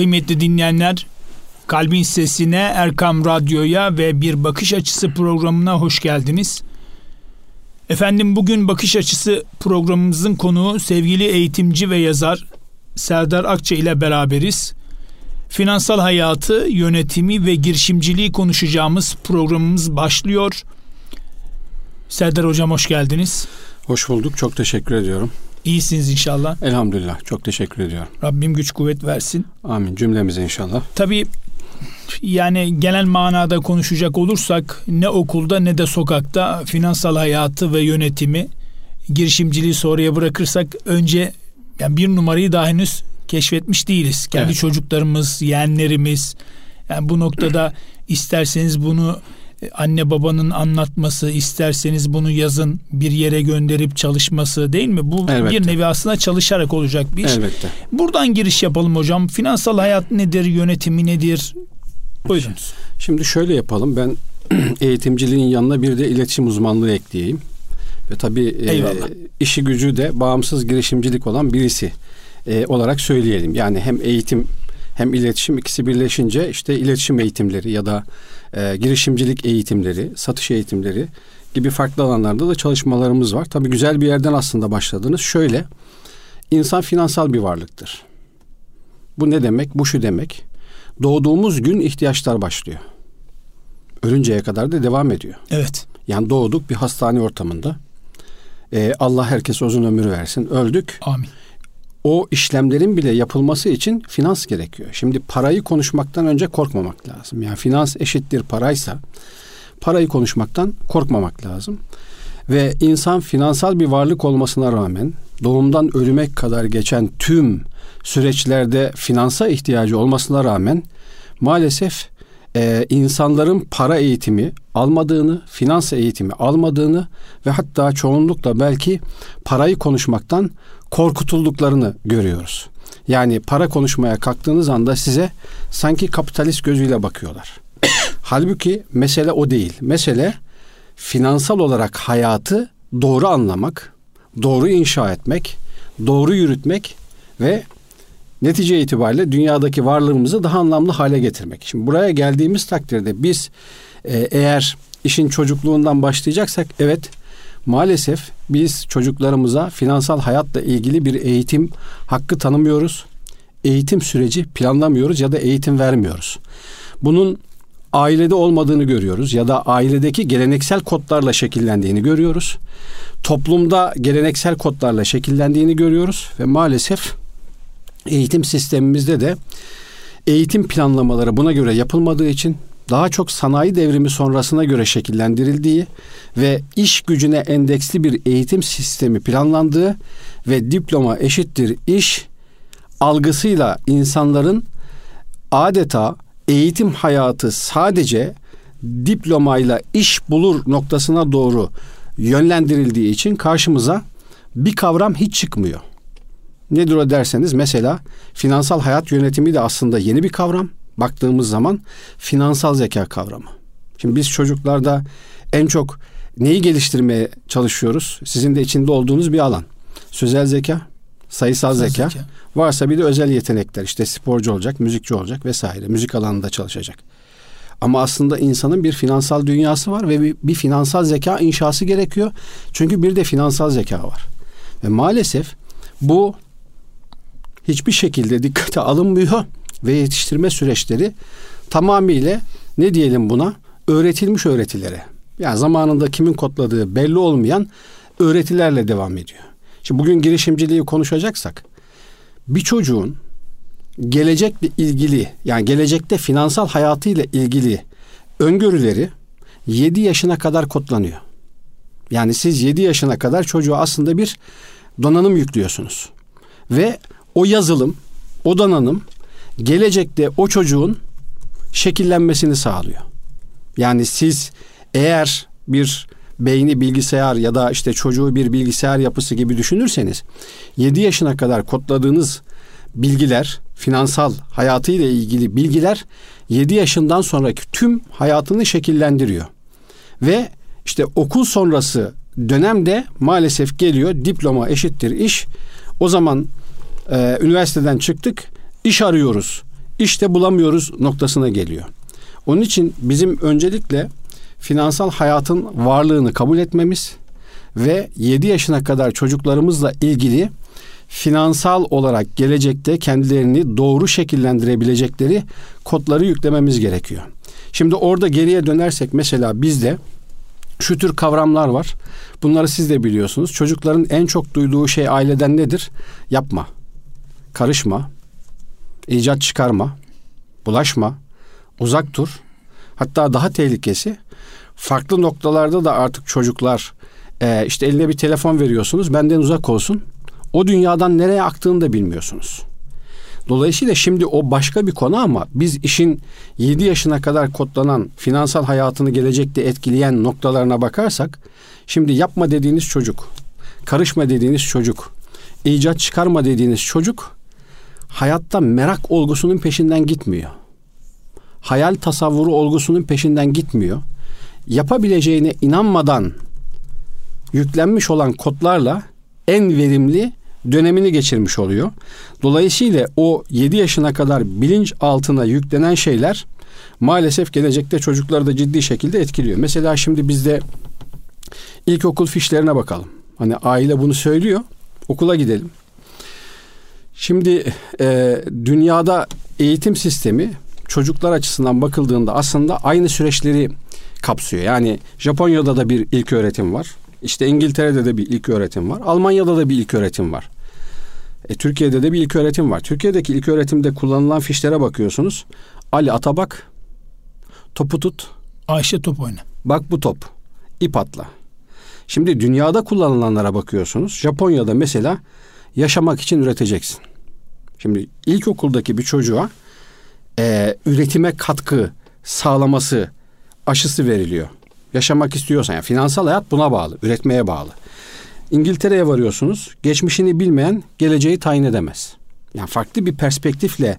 Kıymetli dinleyenler, Kalbin Sesine, Erkam Radyo'ya ve Bir Bakış Açısı programına hoş geldiniz. Efendim bugün Bakış Açısı programımızın konuğu sevgili eğitimci ve yazar Serdar Akça ile beraberiz. Finansal hayatı, yönetimi ve girişimciliği konuşacağımız programımız başlıyor. Serdar Hocam hoş geldiniz. Hoş bulduk. Çok teşekkür ediyorum. İyisiniz inşallah. Elhamdülillah. Çok teşekkür ediyorum. Rabbim güç kuvvet versin. Amin. Cümlemize inşallah. Tabii yani genel manada konuşacak olursak ne okulda ne de sokakta finansal hayatı ve yönetimi girişimciliği sonraya bırakırsak önce yani bir numarayı daha henüz keşfetmiş değiliz. Kendi evet. çocuklarımız, yeğenlerimiz yani bu noktada isterseniz bunu anne babanın anlatması, isterseniz bunu yazın bir yere gönderip çalışması değil mi? Bu Elbette. bir nevi aslında çalışarak olacak bir iş. Elbette. Buradan giriş yapalım hocam. Finansal hayat nedir, yönetimi nedir? Buyurun. Şimdi şöyle yapalım. Ben eğitimciliğin yanına bir de iletişim uzmanlığı ekleyeyim. Ve tabii e, işi gücü de bağımsız girişimcilik olan birisi e, olarak söyleyelim. Yani hem eğitim hem iletişim ikisi birleşince işte iletişim eğitimleri ya da e, girişimcilik eğitimleri, satış eğitimleri gibi farklı alanlarda da çalışmalarımız var. Tabii güzel bir yerden aslında başladınız. Şöyle, insan finansal bir varlıktır. Bu ne demek? Bu şu demek. Doğduğumuz gün ihtiyaçlar başlıyor. Ölünceye kadar da devam ediyor. Evet. Yani doğduk bir hastane ortamında. Ee, Allah herkese uzun ömür versin. Öldük. Amin o işlemlerin bile yapılması için finans gerekiyor. Şimdi parayı konuşmaktan önce korkmamak lazım. Yani finans eşittir paraysa parayı konuşmaktan korkmamak lazım. Ve insan finansal bir varlık olmasına rağmen doğumdan ölüme kadar geçen tüm süreçlerde finansa ihtiyacı olmasına rağmen maalesef e, insanların para eğitimi almadığını, finans eğitimi almadığını ve hatta çoğunlukla belki parayı konuşmaktan korkutulduklarını görüyoruz. Yani para konuşmaya kalktığınız anda size sanki kapitalist gözüyle bakıyorlar. Halbuki mesele o değil. Mesele finansal olarak hayatı doğru anlamak, doğru inşa etmek, doğru yürütmek ve netice itibariyle dünyadaki varlığımızı daha anlamlı hale getirmek. Şimdi buraya geldiğimiz takdirde biz e, eğer işin çocukluğundan başlayacaksak evet maalesef biz çocuklarımıza finansal hayatla ilgili bir eğitim hakkı tanımıyoruz. Eğitim süreci planlamıyoruz ya da eğitim vermiyoruz. Bunun ailede olmadığını görüyoruz ya da ailedeki geleneksel kodlarla şekillendiğini görüyoruz. Toplumda geleneksel kodlarla şekillendiğini görüyoruz ve maalesef eğitim sistemimizde de eğitim planlamaları buna göre yapılmadığı için daha çok sanayi devrimi sonrasına göre şekillendirildiği ve iş gücüne endeksli bir eğitim sistemi planlandığı ve diploma eşittir iş algısıyla insanların adeta eğitim hayatı sadece diplomayla iş bulur noktasına doğru yönlendirildiği için karşımıza bir kavram hiç çıkmıyor. Nedir o derseniz mesela finansal hayat yönetimi de aslında yeni bir kavram baktığımız zaman finansal zeka kavramı. Şimdi biz çocuklarda en çok neyi geliştirmeye çalışıyoruz? Sizin de içinde olduğunuz bir alan. Sözel zeka, sayısal zeka. zeka. Varsa bir de özel yetenekler. İşte sporcu olacak, müzikçi olacak vesaire. Müzik alanında çalışacak. Ama aslında insanın bir finansal dünyası var ve bir, bir finansal zeka inşası gerekiyor. Çünkü bir de finansal zeka var. Ve maalesef bu hiçbir şekilde dikkate alınmıyor ve yetiştirme süreçleri tamamıyla ne diyelim buna öğretilmiş öğretilere. Yani zamanında kimin kodladığı belli olmayan öğretilerle devam ediyor. Şimdi bugün girişimciliği konuşacaksak bir çocuğun gelecekle ilgili yani gelecekte finansal hayatıyla ilgili öngörüleri 7 yaşına kadar kodlanıyor. Yani siz 7 yaşına kadar çocuğa aslında bir donanım yüklüyorsunuz. Ve o yazılım, o donanım gelecekte o çocuğun şekillenmesini sağlıyor. Yani siz eğer bir beyni bilgisayar ya da işte çocuğu bir bilgisayar yapısı gibi düşünürseniz 7 yaşına kadar kodladığınız bilgiler, finansal hayatıyla ilgili bilgiler 7 yaşından sonraki tüm hayatını şekillendiriyor. Ve işte okul sonrası dönemde maalesef geliyor diploma eşittir iş. O zaman e, üniversiteden çıktık, iş arıyoruz. işte bulamıyoruz noktasına geliyor. Onun için bizim öncelikle finansal hayatın varlığını kabul etmemiz ve 7 yaşına kadar çocuklarımızla ilgili finansal olarak gelecekte kendilerini doğru şekillendirebilecekleri kodları yüklememiz gerekiyor. Şimdi orada geriye dönersek mesela bizde şu tür kavramlar var. Bunları siz de biliyorsunuz. Çocukların en çok duyduğu şey aileden nedir? Yapma, karışma, icat çıkarma, bulaşma, uzak dur. Hatta daha tehlikesi farklı noktalarda da artık çocuklar e, işte eline bir telefon veriyorsunuz benden uzak olsun. O dünyadan nereye aktığını da bilmiyorsunuz. Dolayısıyla şimdi o başka bir konu ama biz işin 7 yaşına kadar kodlanan finansal hayatını gelecekte etkileyen noktalarına bakarsak şimdi yapma dediğiniz çocuk, karışma dediğiniz çocuk, icat çıkarma dediğiniz çocuk hayatta merak olgusunun peşinden gitmiyor. Hayal tasavvuru olgusunun peşinden gitmiyor. Yapabileceğine inanmadan yüklenmiş olan kodlarla en verimli dönemini geçirmiş oluyor. Dolayısıyla o 7 yaşına kadar bilinç altına yüklenen şeyler maalesef gelecekte çocukları da ciddi şekilde etkiliyor. Mesela şimdi bizde ilkokul fişlerine bakalım. Hani aile bunu söylüyor. Okula gidelim. Şimdi e, dünyada eğitim sistemi çocuklar açısından bakıldığında aslında aynı süreçleri kapsıyor. Yani Japonya'da da bir ilk öğretim var. İşte İngiltere'de de bir ilk öğretim var. Almanya'da da bir ilk öğretim var. E, Türkiye'de de bir ilk öğretim var. Türkiye'deki ilk öğretimde kullanılan fişlere bakıyorsunuz. Ali Atabak, topu tut. Ayşe top oyna. Bak bu top. İp atla. Şimdi dünyada kullanılanlara bakıyorsunuz. Japonya'da mesela yaşamak için üreteceksin. Şimdi ilkokuldaki bir çocuğa e, üretime katkı sağlaması aşısı veriliyor. Yaşamak istiyorsan yani finansal hayat buna bağlı, üretmeye bağlı. İngiltere'ye varıyorsunuz. Geçmişini bilmeyen geleceği tayin edemez. Yani farklı bir perspektifle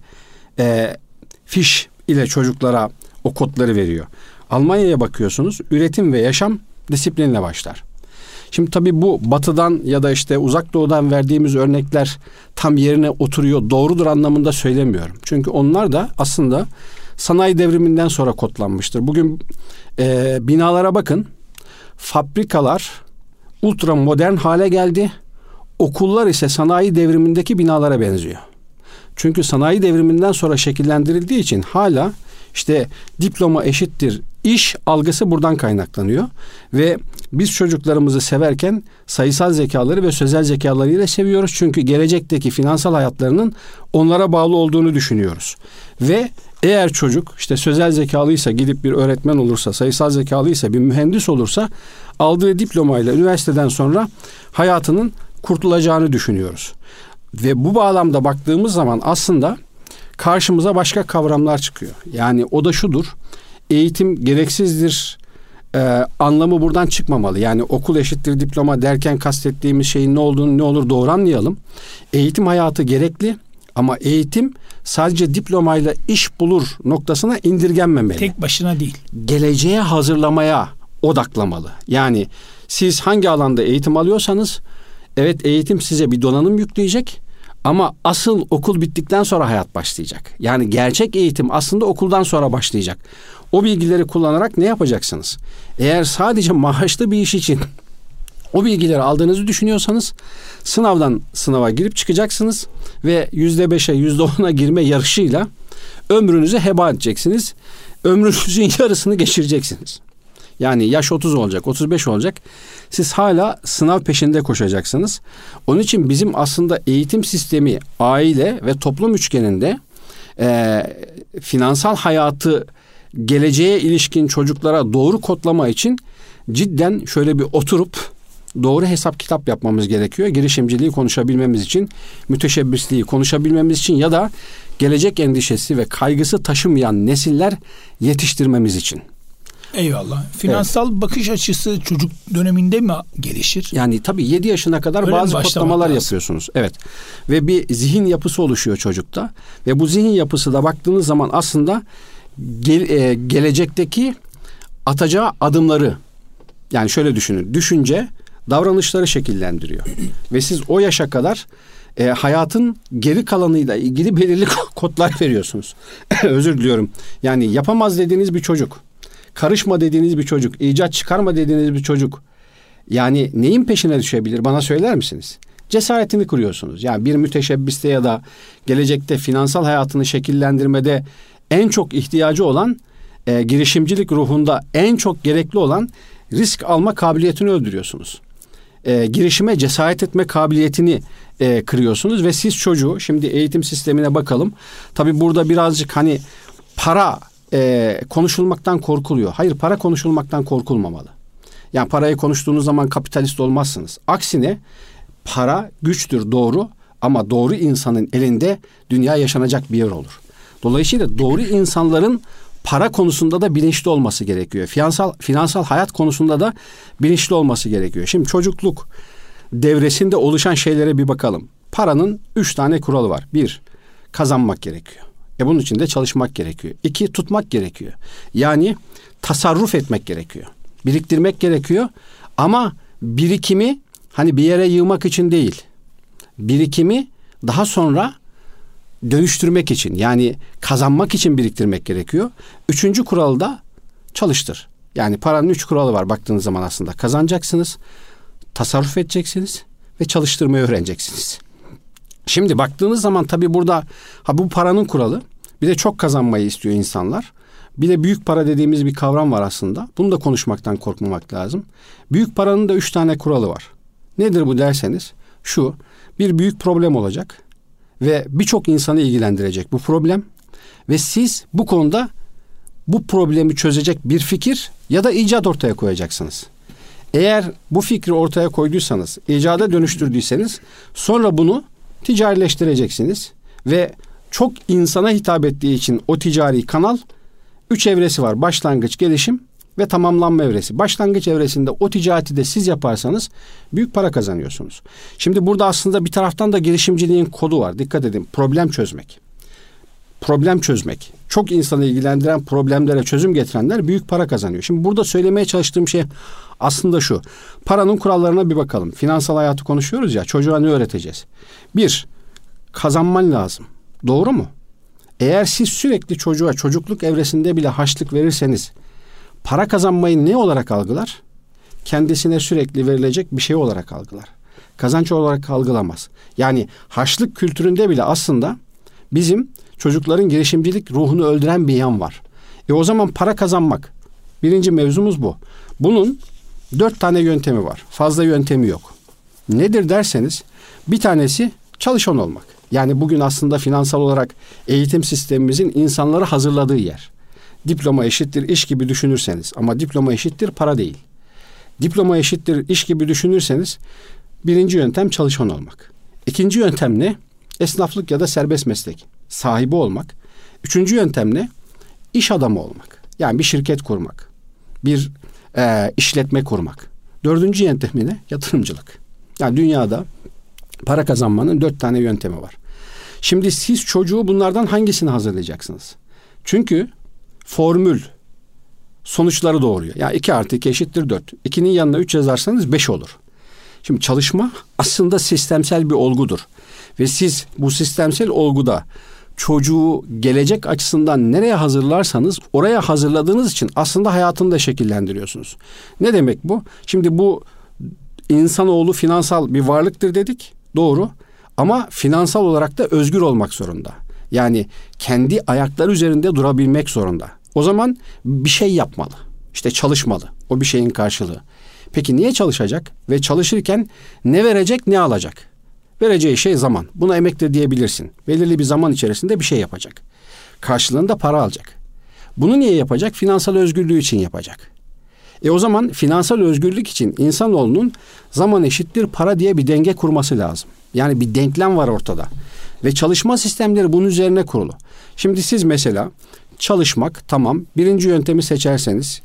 e, fiş ile çocuklara o kodları veriyor. Almanya'ya bakıyorsunuz. Üretim ve yaşam disiplinle başlar. Şimdi tabii bu batıdan ya da işte uzak doğudan verdiğimiz örnekler tam yerine oturuyor, doğrudur anlamında söylemiyorum. Çünkü onlar da aslında sanayi devriminden sonra kodlanmıştır. Bugün e, binalara bakın. Fabrikalar ultra modern hale geldi. Okullar ise sanayi devrimindeki binalara benziyor. Çünkü sanayi devriminden sonra şekillendirildiği için hala işte diploma eşittir iş algısı buradan kaynaklanıyor. Ve biz çocuklarımızı severken sayısal zekaları ve sözel zekaları ile seviyoruz. Çünkü gelecekteki finansal hayatlarının onlara bağlı olduğunu düşünüyoruz. Ve eğer çocuk işte sözel zekalıysa gidip bir öğretmen olursa, sayısal zekalıysa bir mühendis olursa aldığı diplomayla üniversiteden sonra hayatının kurtulacağını düşünüyoruz. Ve bu bağlamda baktığımız zaman aslında karşımıza başka kavramlar çıkıyor. Yani o da şudur. Eğitim gereksizdir e, anlamı buradan çıkmamalı. Yani okul eşittir diploma derken kastettiğimiz şeyin ne olduğunu ne olur doğru anlayalım. Eğitim hayatı gerekli ama eğitim sadece diplomayla iş bulur noktasına indirgenmemeli. Tek başına değil. Geleceğe hazırlamaya odaklamalı. Yani siz hangi alanda eğitim alıyorsanız evet eğitim size bir donanım yükleyecek ama asıl okul bittikten sonra hayat başlayacak. Yani gerçek eğitim aslında okuldan sonra başlayacak. O bilgileri kullanarak ne yapacaksınız? Eğer sadece maaşlı bir iş için o bilgileri aldığınızı düşünüyorsanız sınavdan sınava girip çıkacaksınız ve yüzde beşe yüzde ona girme yarışıyla ömrünüzü heba edeceksiniz. Ömrünüzün yarısını geçireceksiniz. Yani yaş 30 olacak, 35 olacak. Siz hala sınav peşinde koşacaksınız. Onun için bizim aslında eğitim sistemi, aile ve toplum üçgeninde e, finansal hayatı geleceğe ilişkin çocuklara doğru kodlama için cidden şöyle bir oturup doğru hesap kitap yapmamız gerekiyor. Girişimciliği konuşabilmemiz için, müteşebbisliği konuşabilmemiz için ya da gelecek endişesi ve kaygısı taşımayan nesiller yetiştirmemiz için. Eyvallah. Finansal evet. bakış açısı çocuk döneminde mi gelişir? Yani tabii 7 yaşına kadar Öyle bazı kodlamalar lazım. yapıyorsunuz. Evet. Ve bir zihin yapısı oluşuyor çocukta. Ve bu zihin yapısı da baktığınız zaman aslında gel, e, gelecekteki atacağı adımları yani şöyle düşünün. Düşünce davranışları şekillendiriyor. Ve siz o yaşa kadar e, hayatın geri kalanıyla ilgili belirli kodlar veriyorsunuz. Özür diliyorum. Yani yapamaz dediğiniz bir çocuk, karışma dediğiniz bir çocuk, icat çıkarma dediğiniz bir çocuk. Yani neyin peşine düşebilir bana söyler misiniz? Cesaretini kuruyorsunuz. Yani bir müteşebbiste ya da gelecekte finansal hayatını şekillendirmede en çok ihtiyacı olan e, girişimcilik ruhunda en çok gerekli olan risk alma kabiliyetini öldürüyorsunuz. E, girişime cesaret etme kabiliyetini e, kırıyorsunuz ve siz çocuğu şimdi eğitim sistemine bakalım. Tabi burada birazcık hani para e, konuşulmaktan korkuluyor. Hayır para konuşulmaktan korkulmamalı. Yani parayı konuştuğunuz zaman kapitalist olmazsınız. Aksine para güçtür doğru ama doğru insanın elinde dünya yaşanacak bir yer olur. Dolayısıyla doğru insanların para konusunda da bilinçli olması gerekiyor. Finansal finansal hayat konusunda da bilinçli olması gerekiyor. Şimdi çocukluk devresinde oluşan şeylere bir bakalım. Paranın üç tane kuralı var. Bir, kazanmak gerekiyor. E bunun için de çalışmak gerekiyor. İki, tutmak gerekiyor. Yani tasarruf etmek gerekiyor. Biriktirmek gerekiyor. Ama birikimi hani bir yere yığmak için değil. Birikimi daha sonra dönüştürmek için yani kazanmak için biriktirmek gerekiyor. Üçüncü kuralı da çalıştır. Yani paranın üç kuralı var baktığınız zaman aslında. Kazanacaksınız, tasarruf edeceksiniz ve çalıştırmayı öğreneceksiniz. Şimdi baktığınız zaman tabii burada ha bu paranın kuralı. Bir de çok kazanmayı istiyor insanlar. Bir de büyük para dediğimiz bir kavram var aslında. Bunu da konuşmaktan korkmamak lazım. Büyük paranın da üç tane kuralı var. Nedir bu derseniz şu bir büyük problem olacak ve birçok insanı ilgilendirecek bu problem ve siz bu konuda bu problemi çözecek bir fikir ya da icat ortaya koyacaksınız. Eğer bu fikri ortaya koyduysanız, icada dönüştürdüyseniz sonra bunu ticarileştireceksiniz ve çok insana hitap ettiği için o ticari kanal üç evresi var. Başlangıç, gelişim ve tamamlanma evresi. Başlangıç evresinde o ticareti de siz yaparsanız büyük para kazanıyorsunuz. Şimdi burada aslında bir taraftan da girişimciliğin kodu var. Dikkat edin. Problem çözmek. Problem çözmek. Çok insanı ilgilendiren problemlere çözüm getirenler büyük para kazanıyor. Şimdi burada söylemeye çalıştığım şey aslında şu. Paranın kurallarına bir bakalım. Finansal hayatı konuşuyoruz ya. Çocuğa ne öğreteceğiz? Bir, kazanman lazım. Doğru mu? Eğer siz sürekli çocuğa çocukluk evresinde bile haçlık verirseniz para kazanmayı ne olarak algılar? Kendisine sürekli verilecek bir şey olarak algılar. Kazanç olarak algılamaz. Yani haçlık kültüründe bile aslında bizim çocukların girişimcilik ruhunu öldüren bir yan var. E o zaman para kazanmak. Birinci mevzumuz bu. Bunun dört tane yöntemi var. Fazla yöntemi yok. Nedir derseniz bir tanesi çalışan olmak. Yani bugün aslında finansal olarak eğitim sistemimizin insanları hazırladığı yer. Diploma eşittir iş gibi düşünürseniz ama diploma eşittir para değil. Diploma eşittir iş gibi düşünürseniz birinci yöntem çalışan olmak. İkinci yöntem ne? Esnaflık ya da serbest meslek sahibi olmak. Üçüncü yöntem ne? İş adamı olmak. Yani bir şirket kurmak. Bir e, işletme kurmak. Dördüncü yöntemi ne? Yatırımcılık. Yani dünyada para kazanmanın dört tane yöntemi var. Şimdi siz çocuğu bunlardan hangisini hazırlayacaksınız? Çünkü formül sonuçları doğuruyor. Yani 2 artı 2 eşittir 4. 2'nin yanına 3 yazarsanız 5 olur. Şimdi çalışma aslında sistemsel bir olgudur. Ve siz bu sistemsel olguda çocuğu gelecek açısından nereye hazırlarsanız oraya hazırladığınız için aslında hayatını da şekillendiriyorsunuz. Ne demek bu? Şimdi bu insanoğlu finansal bir varlıktır dedik. Doğru. Ama finansal olarak da özgür olmak zorunda. Yani kendi ayakları üzerinde durabilmek zorunda. O zaman bir şey yapmalı. İşte çalışmalı. O bir şeyin karşılığı. Peki niye çalışacak? Ve çalışırken ne verecek ne alacak? Vereceği şey zaman. Buna emek de diyebilirsin. Belirli bir zaman içerisinde bir şey yapacak. Karşılığında para alacak. Bunu niye yapacak? Finansal özgürlüğü için yapacak. E o zaman finansal özgürlük için insanoğlunun zaman eşittir para diye bir denge kurması lazım. Yani bir denklem var ortada. Ve çalışma sistemleri bunun üzerine kurulu. Şimdi siz mesela çalışmak tamam birinci yöntemi seçerseniz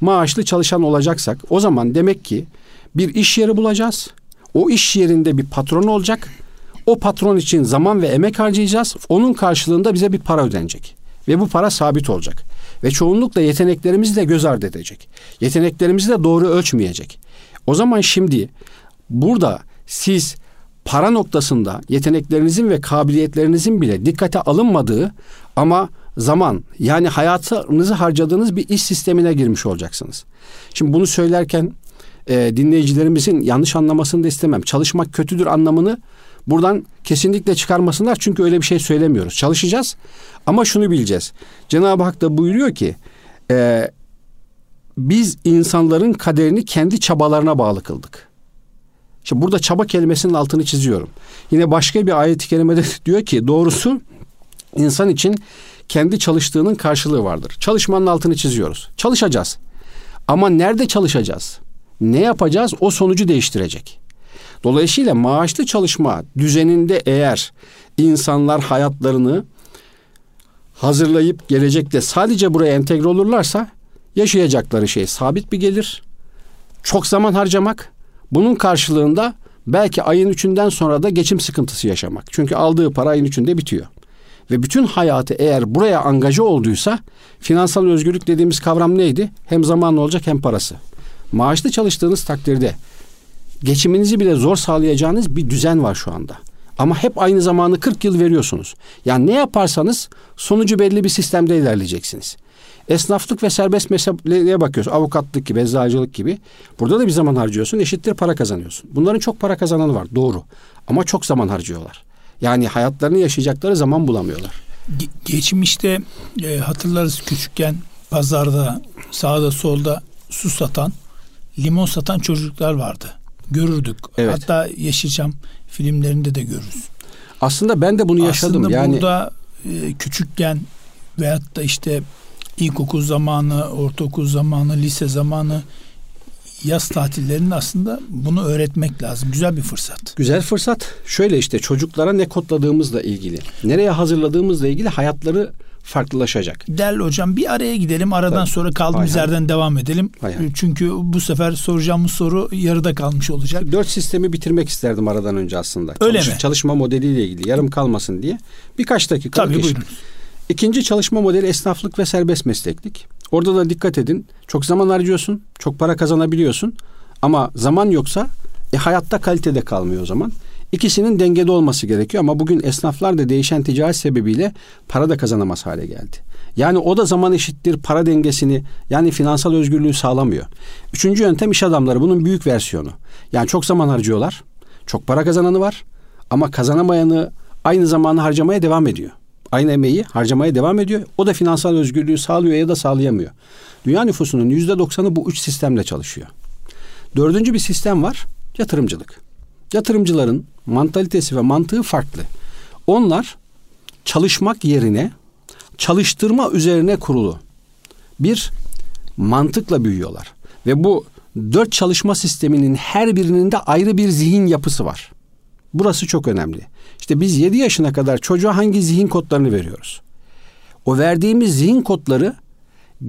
maaşlı çalışan olacaksak o zaman demek ki bir iş yeri bulacağız. O iş yerinde bir patron olacak. O patron için zaman ve emek harcayacağız. Onun karşılığında bize bir para ödenecek. Ve bu para sabit olacak. Ve çoğunlukla yeteneklerimizi de göz ardı edecek. Yeteneklerimizi de doğru ölçmeyecek. O zaman şimdi burada siz para noktasında yeteneklerinizin ve kabiliyetlerinizin bile dikkate alınmadığı ama zaman yani hayatınızı harcadığınız bir iş sistemine girmiş olacaksınız. Şimdi bunu söylerken e, dinleyicilerimizin yanlış anlamasını da istemem. Çalışmak kötüdür anlamını buradan kesinlikle çıkarmasınlar çünkü öyle bir şey söylemiyoruz. Çalışacağız ama şunu bileceğiz. Cenab-ı Hak da buyuruyor ki e, biz insanların kaderini kendi çabalarına bağlı kıldık. Şimdi burada çaba kelimesinin altını çiziyorum. Yine başka bir ayet-i kerimede diyor ki doğrusu insan için kendi çalıştığının karşılığı vardır. Çalışmanın altını çiziyoruz. Çalışacağız. Ama nerede çalışacağız? Ne yapacağız? O sonucu değiştirecek. Dolayısıyla maaşlı çalışma düzeninde eğer insanlar hayatlarını hazırlayıp gelecekte sadece buraya entegre olurlarsa yaşayacakları şey sabit bir gelir. Çok zaman harcamak. Bunun karşılığında belki ayın üçünden sonra da geçim sıkıntısı yaşamak. Çünkü aldığı para ayın üçünde bitiyor. Ve bütün hayatı eğer buraya angaja olduysa finansal özgürlük dediğimiz kavram neydi? Hem zamanlı olacak hem parası. Maaşlı çalıştığınız takdirde geçiminizi bile zor sağlayacağınız bir düzen var şu anda. Ama hep aynı zamanı 40 yıl veriyorsunuz. Yani ne yaparsanız sonucu belli bir sistemde ilerleyeceksiniz. Esnaflık ve serbest mesleğe bakıyoruz. Avukatlık gibi, eczacılık gibi. Burada da bir zaman harcıyorsun, eşittir para kazanıyorsun. Bunların çok para kazananı var, doğru. Ama çok zaman harcıyorlar. Yani hayatlarını yaşayacakları zaman bulamıyorlar. Ge- geçmişte e, hatırlarız küçükken pazarda sağda solda su satan, limon satan çocuklar vardı. Görürdük. Evet. Hatta Yeşilçam filmlerinde de görürüz. Aslında ben de bunu yaşadım. Aslında yani burada e, küçükken veyahut da işte ilkokul zamanı, ortaokul zamanı, lise zamanı yaz tatillerinde aslında bunu öğretmek lazım. Güzel bir fırsat. Güzel fırsat. Şöyle işte çocuklara ne kodladığımızla ilgili, nereye hazırladığımızla ilgili hayatları farklılaşacak. Değerli hocam bir araya gidelim. Aradan Tabii. sonra kaldığımız Hay hay. yerden devam edelim. Hay hay. Çünkü bu sefer soracağımız soru yarıda kalmış olacak. Dört sistemi bitirmek isterdim aradan önce aslında. Öyle Çalış- mi? Çalışma modeliyle ilgili yarım kalmasın diye. Birkaç dakika. Tabii buyurun. İkinci çalışma modeli esnaflık ve serbest mesleklik. Orada da dikkat edin. Çok zaman harcıyorsun, çok para kazanabiliyorsun. Ama zaman yoksa e, hayatta kalitede kalmıyor o zaman. İkisinin dengede olması gerekiyor ama bugün esnaflar da değişen ticaret sebebiyle para da kazanamaz hale geldi. Yani o da zaman eşittir para dengesini yani finansal özgürlüğü sağlamıyor. Üçüncü yöntem iş adamları bunun büyük versiyonu. Yani çok zaman harcıyorlar. Çok para kazananı var ama kazanamayanı aynı zamanı harcamaya devam ediyor. Aynı emeği harcamaya devam ediyor. O da finansal özgürlüğü sağlıyor ya da sağlayamıyor. Dünya nüfusunun yüzde doksanı bu üç sistemle çalışıyor. Dördüncü bir sistem var. Yatırımcılık. Yatırımcıların mantalitesi ve mantığı farklı. Onlar çalışmak yerine çalıştırma üzerine kurulu bir mantıkla büyüyorlar. Ve bu dört çalışma sisteminin her birinin de ayrı bir zihin yapısı var. Burası çok önemli. İşte biz 7 yaşına kadar çocuğa hangi zihin kodlarını veriyoruz? O verdiğimiz zihin kodları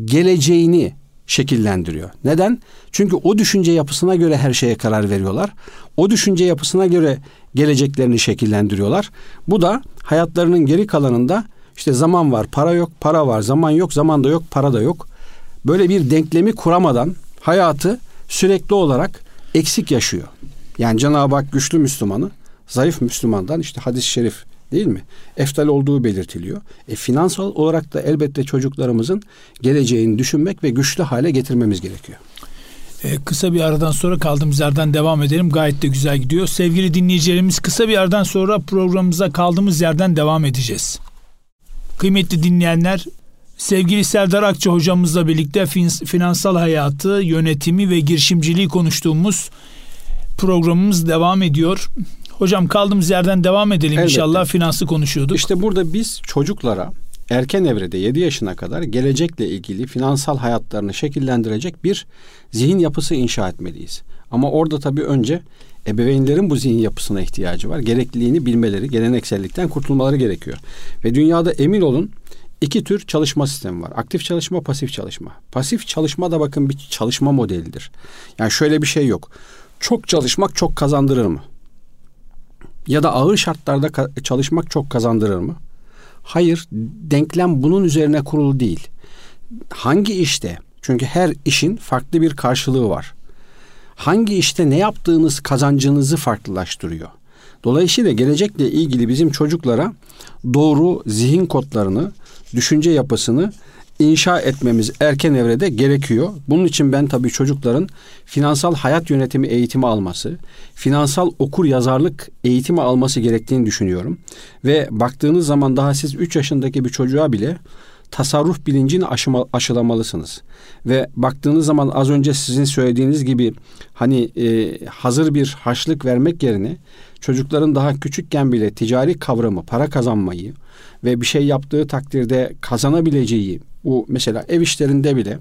geleceğini şekillendiriyor. Neden? Çünkü o düşünce yapısına göre her şeye karar veriyorlar. O düşünce yapısına göre geleceklerini şekillendiriyorlar. Bu da hayatlarının geri kalanında işte zaman var, para yok, para var, zaman yok, zaman da yok, para da yok. Böyle bir denklemi kuramadan hayatı sürekli olarak eksik yaşıyor. Yani Cenab-ı Hak güçlü Müslümanı zayıf Müslümandan işte hadis-i şerif değil mi? Eftal olduğu belirtiliyor. E, finansal olarak da elbette çocuklarımızın geleceğini düşünmek ve güçlü hale getirmemiz gerekiyor. Ee, kısa bir aradan sonra kaldığımız yerden devam edelim. Gayet de güzel gidiyor. Sevgili dinleyicilerimiz kısa bir aradan sonra programımıza kaldığımız yerden devam edeceğiz. Kıymetli dinleyenler, sevgili Serdar Akça hocamızla birlikte fin- finansal hayatı, yönetimi ve girişimciliği konuştuğumuz programımız devam ediyor. Hocam kaldığımız yerden devam edelim Elbette. inşallah. Finansı konuşuyorduk. İşte burada biz çocuklara erken evrede 7 yaşına kadar gelecekle ilgili finansal hayatlarını şekillendirecek bir zihin yapısı inşa etmeliyiz. Ama orada tabii önce ebeveynlerin bu zihin yapısına ihtiyacı var. Gerekliliğini bilmeleri, geleneksellikten kurtulmaları gerekiyor. Ve dünyada emin olun iki tür çalışma sistemi var. Aktif çalışma, pasif çalışma. Pasif çalışma da bakın bir çalışma modelidir. Yani şöyle bir şey yok. Çok çalışmak çok kazandırır mı? Ya da ağır şartlarda çalışmak çok kazandırır mı? Hayır, denklem bunun üzerine kurulu değil. Hangi işte? Çünkü her işin farklı bir karşılığı var. Hangi işte ne yaptığınız kazancınızı farklılaştırıyor. Dolayısıyla gelecekle ilgili bizim çocuklara doğru zihin kodlarını, düşünce yapısını inşa etmemiz erken evrede gerekiyor. Bunun için ben tabii çocukların finansal hayat yönetimi eğitimi alması, finansal okur yazarlık eğitimi alması gerektiğini düşünüyorum. Ve baktığınız zaman daha siz 3 yaşındaki bir çocuğa bile tasarruf bilincini aşıma, aşılamalısınız. Ve baktığınız zaman az önce sizin söylediğiniz gibi hani e, hazır bir harçlık vermek yerine çocukların daha küçükken bile ticari kavramı, para kazanmayı ve bir şey yaptığı takdirde kazanabileceği bu mesela ev işlerinde bile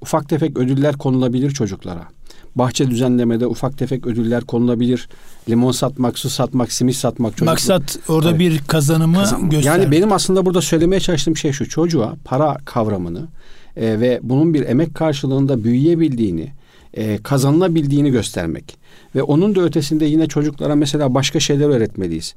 ufak tefek ödüller konulabilir çocuklara. Bahçe düzenlemede ufak tefek ödüller konulabilir. Limon satmak, su satmak, simit satmak. Çocuk... Maksat orada evet. bir kazanımı Kazan... göstermek. Yani benim aslında burada söylemeye çalıştığım şey şu. Çocuğa para kavramını e, ve bunun bir emek karşılığında büyüyebildiğini, e, kazanılabildiğini göstermek. Ve onun da ötesinde yine çocuklara mesela başka şeyler öğretmeliyiz.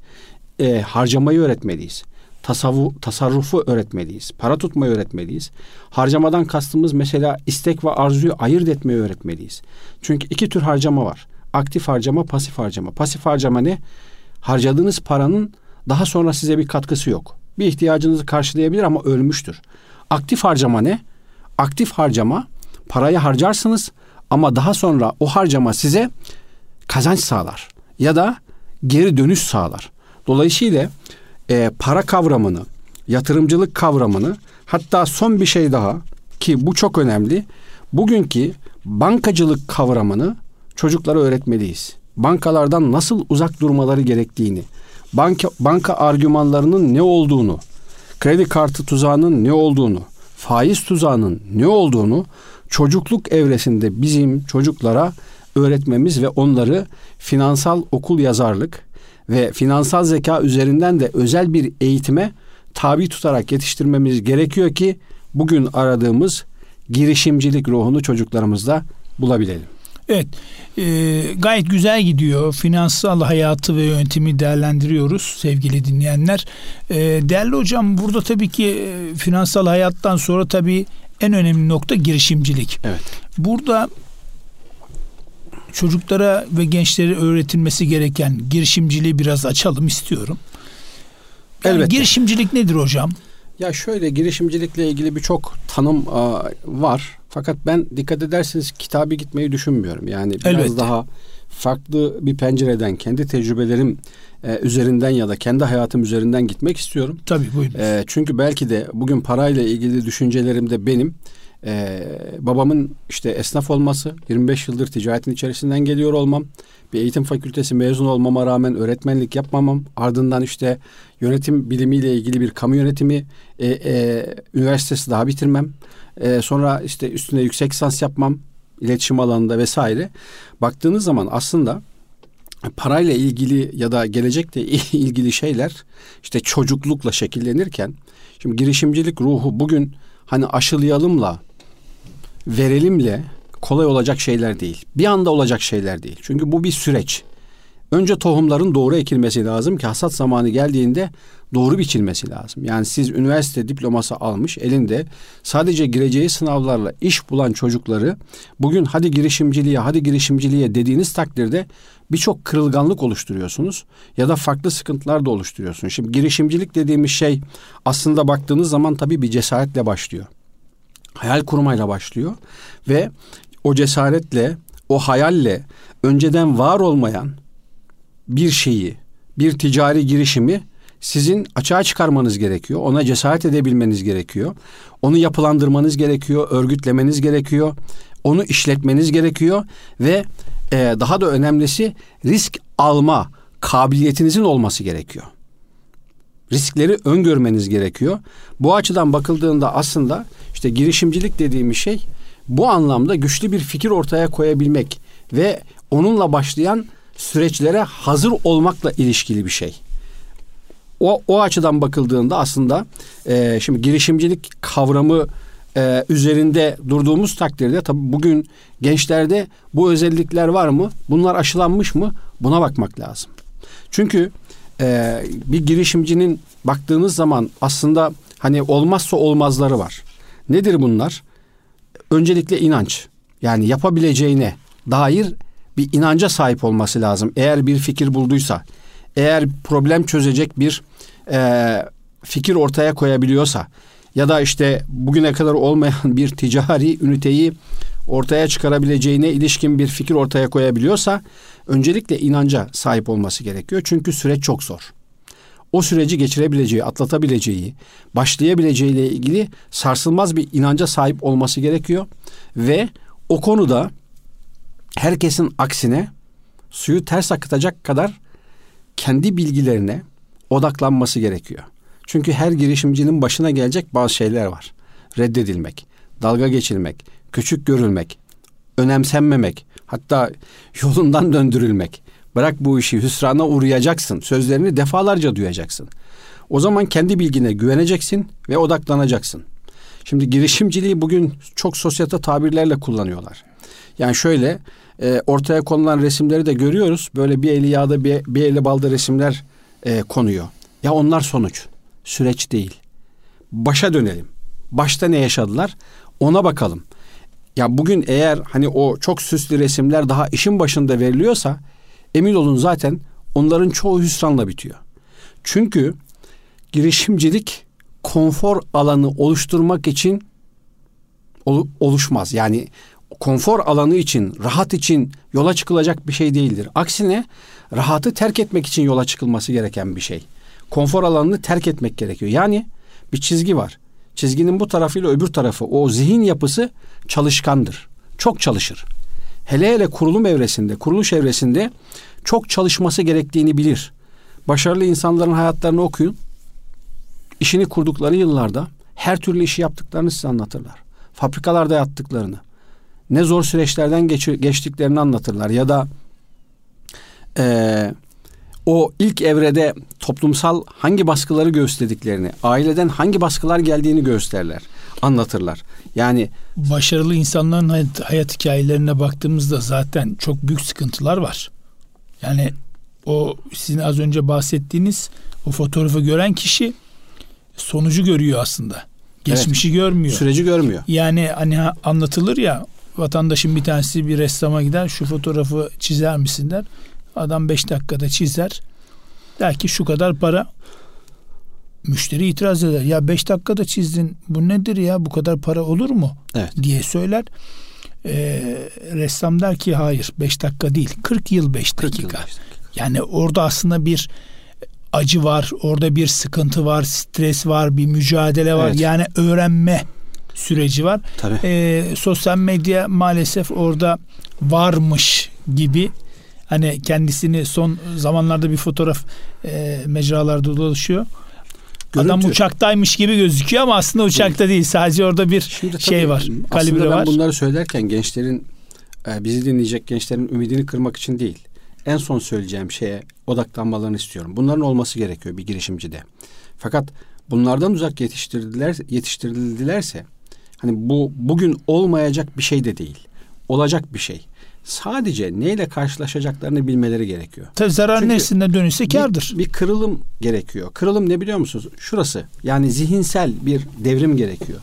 E, harcamayı öğretmeliyiz tasavvu, tasarrufu öğretmeliyiz. Para tutmayı öğretmeliyiz. Harcamadan kastımız mesela istek ve arzuyu ayırt etmeyi öğretmeliyiz. Çünkü iki tür harcama var. Aktif harcama, pasif harcama. Pasif harcama ne? Harcadığınız paranın daha sonra size bir katkısı yok. Bir ihtiyacınızı karşılayabilir ama ölmüştür. Aktif harcama ne? Aktif harcama parayı harcarsınız ama daha sonra o harcama size kazanç sağlar ya da geri dönüş sağlar. Dolayısıyla e, para kavramını, yatırımcılık kavramını hatta son bir şey daha ki bu çok önemli. Bugünkü bankacılık kavramını çocuklara öğretmeliyiz. Bankalardan nasıl uzak durmaları gerektiğini, banka, banka argümanlarının ne olduğunu, kredi kartı tuzağının ne olduğunu, faiz tuzağının ne olduğunu çocukluk evresinde bizim çocuklara öğretmemiz ve onları finansal okul yazarlık, ve finansal zeka üzerinden de özel bir eğitime tabi tutarak yetiştirmemiz gerekiyor ki bugün aradığımız girişimcilik ruhunu çocuklarımızda bulabilelim. Evet, e, gayet güzel gidiyor. Finansal hayatı ve yöntemi değerlendiriyoruz sevgili dinleyenler. E, değerli hocam burada tabii ki e, finansal hayattan sonra tabii en önemli nokta girişimcilik. Evet. Burada çocuklara ve gençlere öğretilmesi gereken girişimciliği biraz açalım istiyorum. Yani Elbette. Girişimcilik nedir hocam? Ya şöyle girişimcilikle ilgili birçok tanım a, var. Fakat ben dikkat ederseniz kitabı gitmeyi düşünmüyorum. Yani biraz Elbette. daha farklı bir pencereden kendi tecrübelerim e, üzerinden ya da kendi hayatım üzerinden gitmek istiyorum. Tabii buyurun. E, çünkü belki de bugün parayla ilgili düşüncelerim de benim ee, babamın işte esnaf olması, 25 yıldır ticaretin içerisinden geliyor olmam, bir eğitim fakültesi mezun olmama rağmen öğretmenlik yapmamam, ardından işte yönetim bilimiyle ilgili bir kamu yönetimi e, e, üniversitesi daha bitirmem, e, sonra işte üstüne yüksek lisans yapmam, iletişim alanında vesaire. Baktığınız zaman aslında parayla ilgili ya da gelecekle ilgili şeyler işte çocuklukla şekillenirken şimdi girişimcilik ruhu bugün hani aşılayalımla verelimle kolay olacak şeyler değil. Bir anda olacak şeyler değil. Çünkü bu bir süreç. Önce tohumların doğru ekilmesi lazım ki hasat zamanı geldiğinde doğru biçilmesi lazım. Yani siz üniversite diploması almış elinde sadece gireceği sınavlarla iş bulan çocukları bugün hadi girişimciliğe hadi girişimciliğe dediğiniz takdirde birçok kırılganlık oluşturuyorsunuz ya da farklı sıkıntılar da oluşturuyorsunuz. Şimdi girişimcilik dediğimiz şey aslında baktığınız zaman tabii bir cesaretle başlıyor hayal kurmayla başlıyor ve o cesaretle, o hayalle önceden var olmayan bir şeyi, bir ticari girişimi sizin açığa çıkarmanız gerekiyor. Ona cesaret edebilmeniz gerekiyor. Onu yapılandırmanız gerekiyor, örgütlemeniz gerekiyor. Onu işletmeniz gerekiyor ve e, daha da önemlisi risk alma kabiliyetinizin olması gerekiyor. Riskleri öngörmeniz gerekiyor. Bu açıdan bakıldığında aslında işte girişimcilik dediğimiz şey bu anlamda güçlü bir fikir ortaya koyabilmek ve onunla başlayan süreçlere hazır olmakla ilişkili bir şey. O, o açıdan bakıldığında aslında e, şimdi girişimcilik kavramı e, üzerinde durduğumuz takdirde tabii bugün gençlerde bu özellikler var mı? Bunlar aşılanmış mı? Buna bakmak lazım. Çünkü e, bir girişimcinin baktığınız zaman aslında hani olmazsa olmazları var. Nedir bunlar? Öncelikle inanç. Yani yapabileceğine dair bir inanca sahip olması lazım. Eğer bir fikir bulduysa, eğer problem çözecek bir e, fikir ortaya koyabiliyorsa ya da işte bugüne kadar olmayan bir ticari üniteyi ortaya çıkarabileceğine ilişkin bir fikir ortaya koyabiliyorsa öncelikle inanca sahip olması gerekiyor. Çünkü süreç çok zor. O süreci geçirebileceği, atlatabileceği, başlayabileceği ile ilgili sarsılmaz bir inanca sahip olması gerekiyor ve o konuda herkesin aksine suyu ters akıtacak kadar kendi bilgilerine odaklanması gerekiyor. Çünkü her girişimcinin başına gelecek bazı şeyler var. Reddedilmek, dalga geçilmek, küçük görülmek, önemsenmemek, hatta yolundan döndürülmek. Bırak bu işi hüsrana uğrayacaksın. Sözlerini defalarca duyacaksın. O zaman kendi bilgine güveneceksin ve odaklanacaksın. Şimdi girişimciliği bugün çok sosyete tabirlerle kullanıyorlar. Yani şöyle e, ortaya konulan resimleri de görüyoruz. Böyle bir eli yağda bir, bir eli balda resimler e, konuyor. Ya onlar sonuç. Süreç değil. Başa dönelim. Başta ne yaşadılar? Ona bakalım. Ya bugün eğer hani o çok süslü resimler daha işin başında veriliyorsa emin olun zaten onların çoğu hüsranla bitiyor. Çünkü girişimcilik konfor alanı oluşturmak için oluşmaz. Yani konfor alanı için, rahat için yola çıkılacak bir şey değildir. Aksine rahatı terk etmek için yola çıkılması gereken bir şey. Konfor alanını terk etmek gerekiyor. Yani bir çizgi var. Çizginin bu tarafıyla öbür tarafı o zihin yapısı çalışkandır. Çok çalışır. Hele hele kurulum evresinde, kuruluş evresinde çok çalışması gerektiğini bilir. Başarılı insanların hayatlarını okuyun. İşini kurdukları yıllarda her türlü işi yaptıklarını size anlatırlar. Fabrikalarda yattıklarını, ne zor süreçlerden geç, geçtiklerini anlatırlar. Ya da e, o ilk evrede toplumsal hangi baskıları gösterdiklerini, aileden hangi baskılar geldiğini gösterler, anlatırlar. Yani başarılı insanların hayat, hayat hikayelerine baktığımızda zaten çok büyük sıkıntılar var. Yani o sizin az önce bahsettiğiniz o fotoğrafı gören kişi sonucu görüyor aslında. Geçmişi evet, görmüyor. Süreci görmüyor. Yani hani anlatılır ya vatandaşın bir tanesi bir ressama gider şu fotoğrafı çizer misin der. Adam beş dakikada çizer. Der ki şu kadar para. Müşteri itiraz eder. Ya beş dakikada çizdin bu nedir ya bu kadar para olur mu? Evet. diye söyler. Ee, ressam der ki hayır beş dakika değil 40 yıl beş dakika. Yıl beş dakika. Yani orada aslında bir acı var, orada bir sıkıntı var, stres var, bir mücadele var. Evet. Yani öğrenme süreci var. Tabii. Ee, sosyal medya maalesef orada varmış gibi hani kendisini son zamanlarda bir fotoğraf e, mecralarda dolaşıyor. Görüntü. Adam uçaktaymış gibi gözüküyor ama aslında uçakta değil. Sadece orada bir Şimdi şey var. Kalibre var. bunları söylerken gençlerin e, bizi dinleyecek gençlerin ümidini kırmak için değil. En son söyleyeceğim şeye odaklanmalarını istiyorum. Bunların olması gerekiyor bir girişimcide. Fakat bunlardan uzak yetiştirdiler yetiştirildilerse Hani bu bugün olmayacak bir şey de değil. Olacak bir şey. Sadece neyle karşılaşacaklarını bilmeleri gerekiyor. Tabii zarar Çünkü neresinde dönüşse kardır. Bir, bir kırılım gerekiyor. Kırılım ne biliyor musunuz? Şurası. Yani zihinsel bir devrim gerekiyor.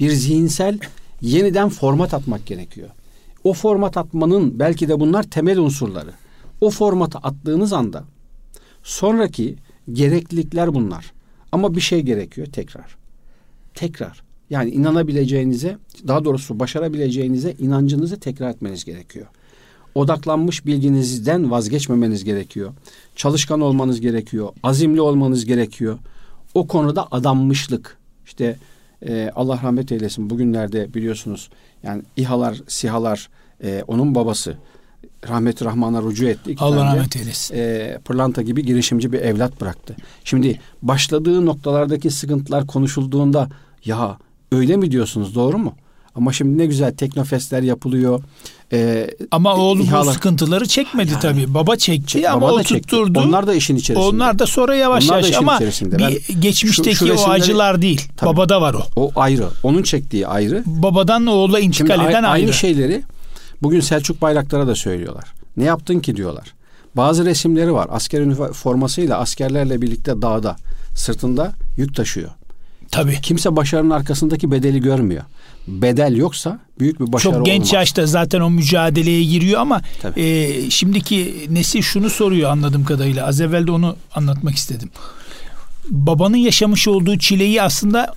Bir zihinsel yeniden format atmak gerekiyor. O format atmanın belki de bunlar temel unsurları. O formata attığınız anda sonraki gereklilikler bunlar. Ama bir şey gerekiyor tekrar. Tekrar. Yani inanabileceğinize, daha doğrusu başarabileceğinize inancınızı tekrar etmeniz gerekiyor. Odaklanmış bilginizden vazgeçmemeniz gerekiyor. Çalışkan olmanız gerekiyor. Azimli olmanız gerekiyor. O konuda adanmışlık. İşte e, Allah rahmet eylesin bugünlerde biliyorsunuz yani İHA'lar, SİHA'lar e, onun babası rahmeti rahmana rücu etti. İki Allah rahmet eylesin. E, pırlanta gibi girişimci bir evlat bıraktı. Şimdi başladığı noktalardaki sıkıntılar konuşulduğunda ya Öyle mi diyorsunuz doğru mu? Ama şimdi ne güzel teknofestler yapılıyor. Ee, ama oğlu İHA'lar... bu sıkıntıları çekmedi yani, tabii. Baba çekti çek, ama baba o tutturdu. Onlar da işin içerisinde. Onlar da sonra yavaş Onlar yavaş ama bir geçmişteki şu, şu resimleri, o acılar değil. Tabii, Babada var o. O ayrı. Onun çektiği ayrı. Babadan oğula intikal Şimdi eden ayrı. Aynı şeyleri bugün Selçuk Bayraktar'a da söylüyorlar. Ne yaptın ki diyorlar. Bazı resimleri var. Asker üniformasıyla askerlerle birlikte dağda sırtında yük taşıyor. Tabii. Kimse başarının arkasındaki bedeli görmüyor. Bedel yoksa büyük bir başarı Çok genç olmaz. yaşta zaten o mücadeleye giriyor ama Tabii. e, şimdiki nesil şunu soruyor anladığım kadarıyla. Az evvel de onu anlatmak istedim. Babanın yaşamış olduğu çileyi aslında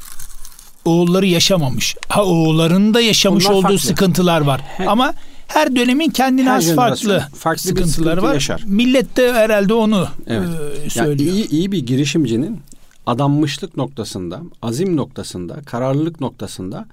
oğulları yaşamamış. Ha oğullarının da yaşamış Onlar olduğu farklı. sıkıntılar var. Ama her dönemin kendine Her jenerasyon farklı, farklı sıkıntıları sıkıntı var. yaşar. Millet de herhalde onu Evet. e, Yani söylüyor. iyi, iyi bir girişimcinin adanmışlık noktasında, azim noktasında, kararlılık noktasında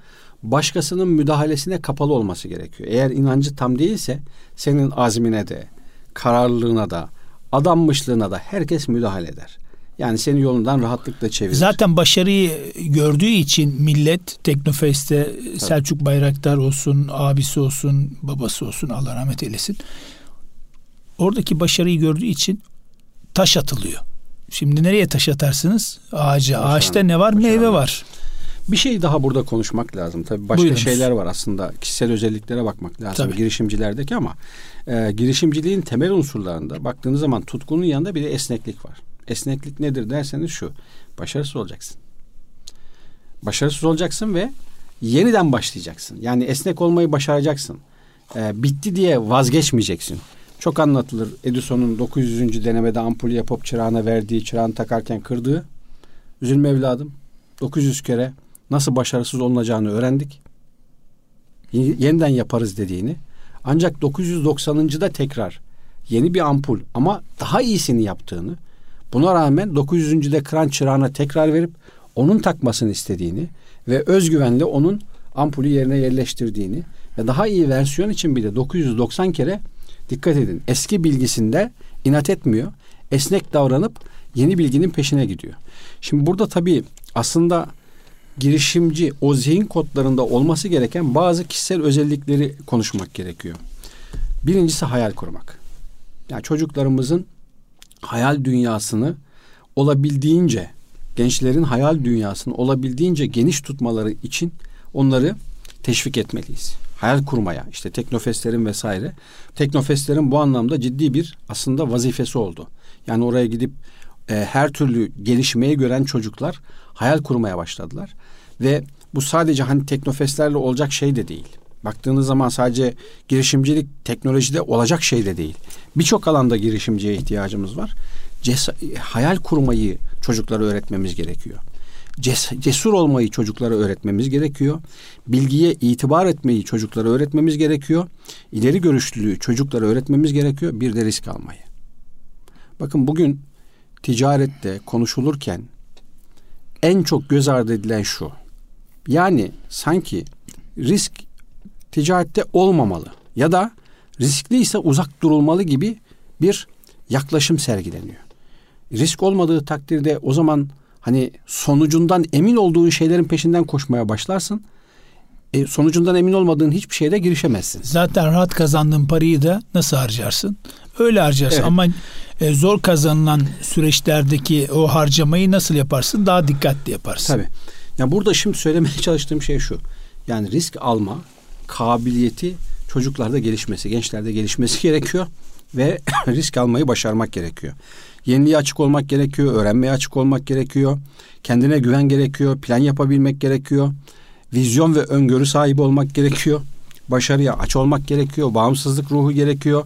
başkasının müdahalesine kapalı olması gerekiyor. Eğer inancı tam değilse senin azmine de, kararlılığına da, adanmışlığına da herkes müdahale eder. Yani seni yolundan rahatlıkla çevirir. Zaten başarıyı gördüğü için millet Teknofest'te Selçuk Bayraktar olsun, abisi olsun, babası olsun Allah rahmet eylesin. Oradaki başarıyı gördüğü için taş atılıyor. Şimdi nereye taş atarsınız? Ağaca. Başaran- Ağaçta ne var? başaran- Meyve var. Bir şey daha burada konuşmak lazım. Tabii başka Buyurunuz. şeyler var aslında. Kişisel özelliklere bakmak lazım Tabii. girişimcilerdeki ama e, girişimciliğin temel unsurlarında baktığınız zaman tutkunun yanında bir de esneklik var. Esneklik nedir derseniz şu. Başarısız olacaksın. Başarısız olacaksın ve yeniden başlayacaksın. Yani esnek olmayı başaracaksın. E, bitti diye vazgeçmeyeceksin. Çok anlatılır. Edison'un 900. denemede ampulü yapıp çırağına verdiği, çırağını takarken kırdığı. Üzülme evladım. 900 kere nasıl başarısız olunacağını öğrendik. Yeniden yaparız dediğini. Ancak 990. da tekrar yeni bir ampul ama daha iyisini yaptığını, buna rağmen 900. de kıran çırağına tekrar verip onun takmasını istediğini ve özgüvenle onun ampulü yerine yerleştirdiğini ve daha iyi versiyon için bile 990 kere dikkat edin. Eski bilgisinde inat etmiyor. Esnek davranıp yeni bilginin peşine gidiyor. Şimdi burada tabii aslında girişimci o zihin kodlarında olması gereken bazı kişisel özellikleri konuşmak gerekiyor. Birincisi hayal kurmak. Yani çocuklarımızın hayal dünyasını olabildiğince gençlerin hayal dünyasını olabildiğince geniş tutmaları için onları teşvik etmeliyiz. Hayal kurmaya işte teknofestlerin vesaire. Teknofestlerin bu anlamda ciddi bir aslında vazifesi oldu. Yani oraya gidip e, her türlü gelişmeyi gören çocuklar hayal kurmaya başladılar. Ve bu sadece hani teknofestlerle olacak şey de değil. Baktığınız zaman sadece girişimcilik teknolojide olacak şey de değil. Birçok alanda girişimciye ihtiyacımız var. Ces- hayal kurmayı çocuklara öğretmemiz gerekiyor. Ces- cesur olmayı çocuklara öğretmemiz gerekiyor. Bilgiye itibar etmeyi çocuklara öğretmemiz gerekiyor. İleri görüşlülüğü çocuklara öğretmemiz gerekiyor. Bir de risk almayı. Bakın bugün ticarette konuşulurken en çok göz ardı edilen şu. Yani sanki risk ticarette olmamalı ya da riskliyse uzak durulmalı gibi bir yaklaşım sergileniyor. Risk olmadığı takdirde o zaman hani sonucundan emin olduğun şeylerin peşinden koşmaya başlarsın. E, sonucundan emin olmadığın hiçbir şeyde girişemezsin. Zaten rahat kazandığın parayı da nasıl harcarsın? Öyle harcarsın Evet. ama e, zor kazanılan süreçlerdeki o harcamayı nasıl yaparsın? Daha dikkatli yaparsın. Tabii. Ya burada şimdi söylemeye çalıştığım şey şu. Yani risk alma kabiliyeti çocuklarda gelişmesi, gençlerde gelişmesi gerekiyor ve risk almayı başarmak gerekiyor. Yeniliğe açık olmak gerekiyor, öğrenmeye açık olmak gerekiyor. Kendine güven gerekiyor, plan yapabilmek gerekiyor. Vizyon ve öngörü sahibi olmak gerekiyor. Başarıya aç olmak gerekiyor, bağımsızlık ruhu gerekiyor.